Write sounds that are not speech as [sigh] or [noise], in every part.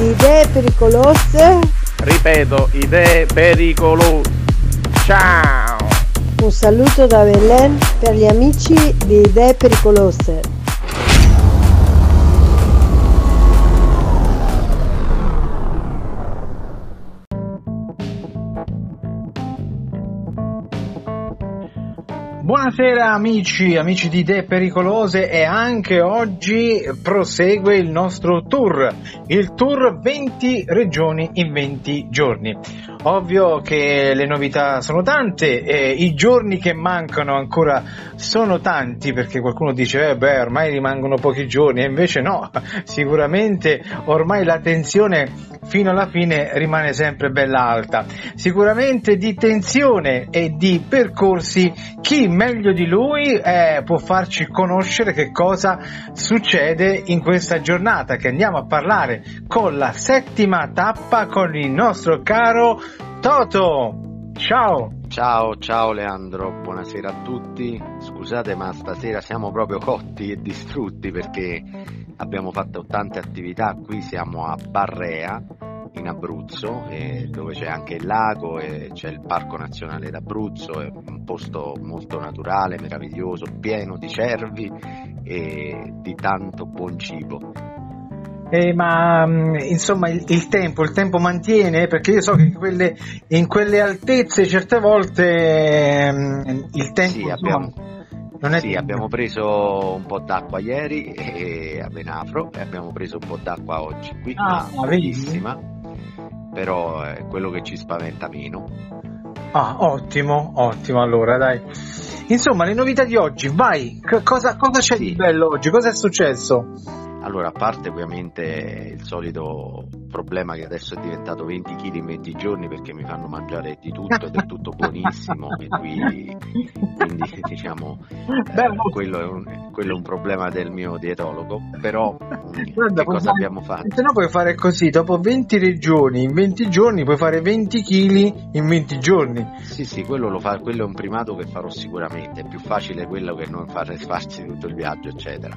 Idee pericolose. Ripeto, idee pericolose. Ciao! Un saluto da Belen per gli amici di Idee Pericolose. Buonasera amici, amici di Idee Pericolose e anche oggi prosegue il nostro tour, il tour 20 regioni in 20 giorni. Ovvio che le novità sono tante e i giorni che mancano ancora sono tanti perché qualcuno dice eh beh ormai rimangono pochi giorni e invece no, [laughs] sicuramente ormai la tensione fino alla fine rimane sempre bella alta. Sicuramente di tensione e di percorsi chi meglio di lui eh, può farci conoscere che cosa succede in questa giornata che andiamo a parlare con la settima tappa con il nostro caro Toto. Ciao! Ciao, ciao Leandro, buonasera a tutti. Scusate ma stasera siamo proprio cotti e distrutti perché abbiamo fatto tante attività. Qui siamo a Barrea in Abruzzo dove c'è anche il lago e c'è il Parco Nazionale d'Abruzzo, è un posto molto naturale, meraviglioso, pieno di cervi e di tanto buon cibo. Eh, ma insomma il, il, tempo, il tempo mantiene perché io so che in quelle, in quelle altezze certe volte eh, il tempo sì, abbiamo, non è sì, abbiamo preso un po' d'acqua ieri e, a Venafro e abbiamo preso un po' d'acqua oggi qui, ah, bellissima, però è quello che ci spaventa meno. Ah, ottimo, ottimo allora, dai. Insomma, le novità di oggi, vai, C- cosa, cosa c'è sì. di bello oggi? Cosa è successo? Allora, a parte ovviamente il solito problema che adesso è diventato 20 kg in 20 giorni perché mi fanno mangiare di tutto ed è tutto buonissimo e qui, quindi [laughs] diciamo eh, quello, è un, quello, è un, problema del mio dietologo, però Guarda, che cosa abbiamo fatto? Se no puoi fare così, dopo 20 regioni in 20 giorni puoi fare 20 kg in 20 giorni. Sì, sì, quello, fa, quello, è un primato che farò sicuramente, è più facile quello che non fare, farsi tutto il viaggio eccetera.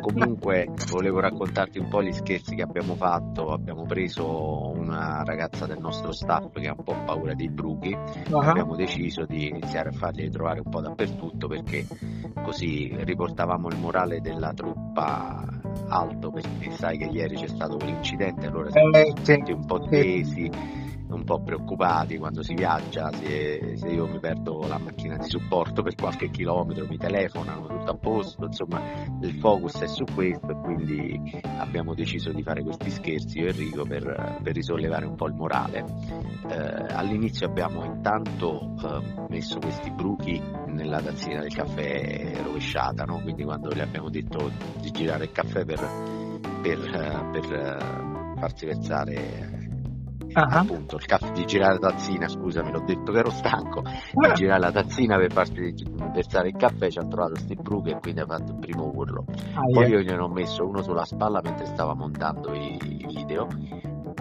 Comunque volevo raccontarti un po' gli scherzi che abbiamo fatto. Abbiamo preso una ragazza del nostro staff che ha un po' paura dei bruchi. Uh-huh. Abbiamo deciso di iniziare a farli trovare un po' dappertutto perché così riportavamo il morale della truppa alto. Perché sai che ieri c'è stato quell'incidente, allora siamo eh, tutti un po' tesi un po' preoccupati quando si viaggia, se, se, io mi perdo la macchina di supporto per qualche chilometro mi telefonano, tutto a posto, insomma il focus è su questo e quindi abbiamo deciso di fare questi scherzi io e Enrico per, per risollevare un po' il morale. Eh, all'inizio abbiamo intanto eh, messo questi bruchi nella tazzina del caffè rovesciata, no? quindi quando gli abbiamo detto di girare il caffè per, per, per eh, farsi versare uh-huh. appunto il caffè di girare la tazzina, scusami, l'ho detto che ero stanco, di uh girare la tazzina per farsi versare il caffè, ci ha trovato sti bruchi e quindi ha fatto il primo urlo. Ah, Poi yeah. io gliene ho messo uno sulla spalla mentre stava montando i, i video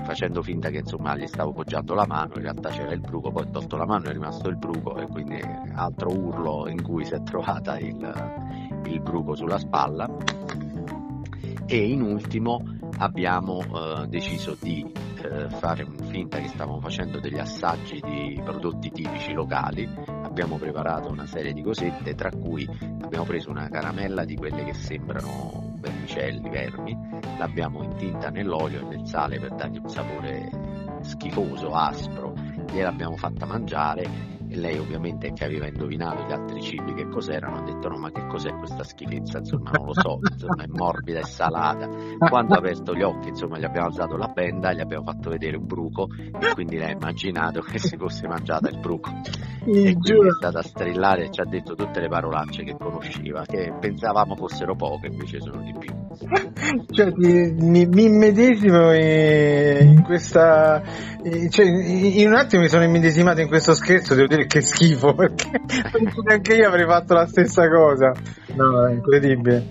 facendo finta che insomma gli stavo poggiando la mano, in realtà c'era il bruco, poi ho tolto la mano è rimasto il bruco e quindi altro urlo in cui si è trovata il, il bruco sulla spalla. E in ultimo abbiamo eh, deciso di eh, fare finta che stavamo facendo degli assaggi di prodotti tipici locali, abbiamo preparato una serie di cosette, tra cui abbiamo preso una caramella di quelle che sembrano vermicelli, vermi, l'abbiamo intinta nell'olio e nel sale per dargli un sapore schifoso, aspro, gliel'abbiamo fatta mangiare e lei ovviamente che aveva indovinato gli altri cibi che cos'erano ha detto no ma che cos'è questa schifezza? Insomma non lo so [laughs] insomma è morbida e salata. Quando ha aperto gli occhi insomma gli abbiamo alzato la benda gli abbiamo fatto vedere un bruco e quindi lei ha immaginato che si fosse mangiata il bruco. E quindi è stata a strillare e ci ha detto tutte le parolacce che conosceva che pensavamo fossero poche invece sono di più cioè, ti- mi, mi immedesimo in questa. Cioè, in un attimo mi sono immedesimato in questo scherzo, devo dire che schifo, [laughs] perché anche io avrei fatto la stessa cosa. No, è incredibile.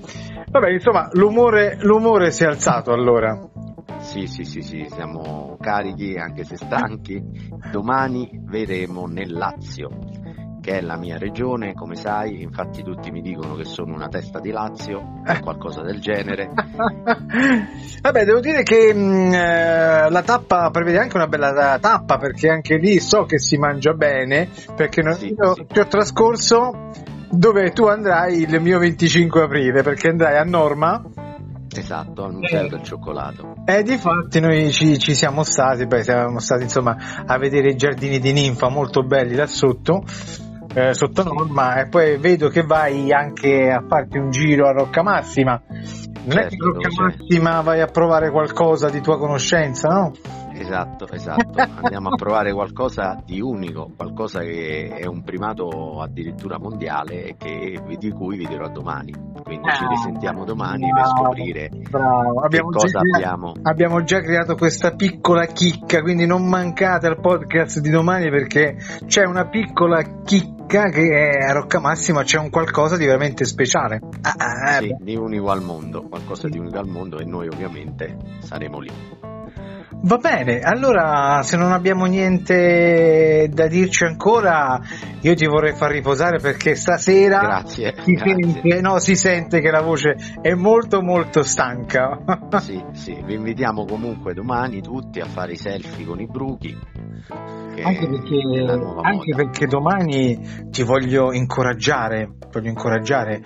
Vabbè, insomma, l'umore, l'umore si è alzato allora. Sì, sì, sì, sì, siamo carichi anche se stanchi. Domani vedremo nel Lazio, che è la mia regione, come sai, infatti tutti mi dicono che sono una testa di Lazio o qualcosa del genere. [laughs] Vabbè, devo dire che mh, eh, la tappa prevede anche una bella tappa perché anche lì so che si mangia bene perché non- Sì, io sì. ti ho trascorso dove tu andrai il mio 25 aprile perché andrai a Norma Esatto, al Museo del Cioccolato. e di fatti noi ci, ci siamo stati, beh, siamo stati insomma a vedere i giardini di ninfa molto belli là sotto. Eh, sotto Norma e poi vedo che vai anche a farti un giro a Rocca Massima non è che Certo, Rocca. Massima vai a provare qualcosa di tua conoscenza no? Esatto, esatto. Andiamo a provare qualcosa di unico, qualcosa che è un primato addirittura mondiale e che- di cui vi dirò domani. Quindi ci Ah. risentiamo domani per Bravo, scoprire bravo. che Abbiamo cosa già, abbiamo. abbiamo già creato questa piccola chicca, quindi non mancate al podcast di domani perché c'è una piccola chicca che è a Rocca Massima, c'è un qualcosa di veramente speciale. Ah, ah, Sì, beh. di unico al mondo, qualcosa di unico al mondo e noi ovviamente saremo lì. Va bene, allora se non abbiamo niente da dirci ancora, io ti vorrei far riposare perché stasera Grazie, si, grazie. Sente, no, si sente che la voce è molto molto stanca. [laughs] Sì, sì, vi invitiamo comunque domani tutti a fare i selfie con i bruchi. Che anche perché, anche perché domani ti voglio incoraggiare, voglio incoraggiare.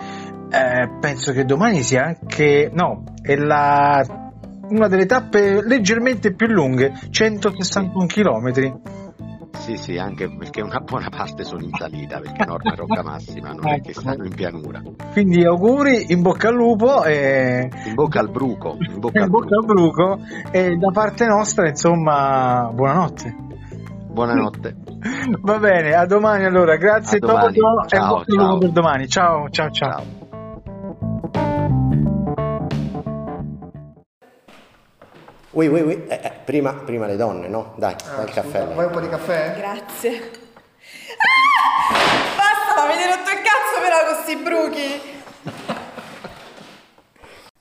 Eh, penso che domani sia anche, no, è la, una delle tappe leggermente più lunghe, 161 km. Sì, sì, anche perché una buona parte sono in salita, perché Norma e Rocca Massima non è che Ecco. stanno in pianura. Quindi auguri, in bocca al lupo e In bocca al bruco, in bocca in al bocca al bruco. bruco e da parte nostra, insomma, buonanotte. Buonanotte. Va bene, a domani allora, grazie A domani. Toto e Ciao, al lupo ciao. per domani. Ciao, ciao, ciao. Ciao. Ui, ui, ui, eh, eh, prima, prima le donne, no? Dai, dai il caffè. Vuoi un po' di caffè? Grazie. Ah! Basta, ma avete rotto il cazzo però con sti bruchi.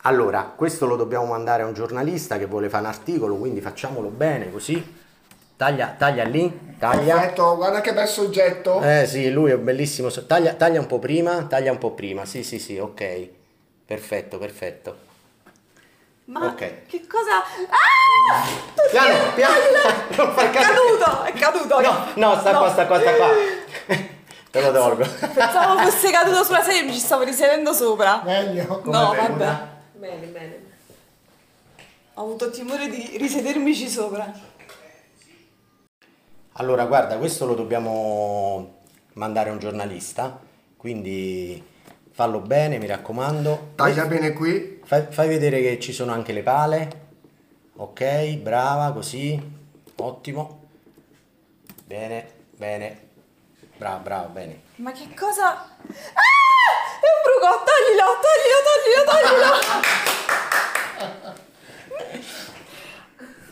Allora, questo lo dobbiamo mandare a un giornalista che vuole fare un articolo, quindi facciamolo bene così. Taglia, taglia lì, taglia. Perfetto, guarda che bel soggetto. Eh sì, lui è un bellissimo. so- Taglia, taglia un po' prima, taglia un po' prima. Sì, sì, sì, ok. Perfetto, perfetto. Ma Ok. che cosa? Ah! Piano, piano. [laughs] Non far È cadere. caduto, è caduto. No, no, sta qua, sta qua, sta qua. [laughs] Te lo tolgo. Pensavo [laughs] fosse caduto sulla sedia e mi ci stavo risedendo sopra. Meglio. No, vabbè. Bene, bene. Ho avuto timore di risedermici sopra. Allora, guarda, questo lo dobbiamo mandare a un giornalista, quindi fallo bene, mi raccomando. Taglia bene qui. Fai, fai vedere che ci sono anche le pale. Ok, brava, così. Ottimo. Bene, bene. Brava, brava, bene. Ma che cosa? Ah! È un bruco, toglilo, toglilo, toglilo, toglilo. [laughs]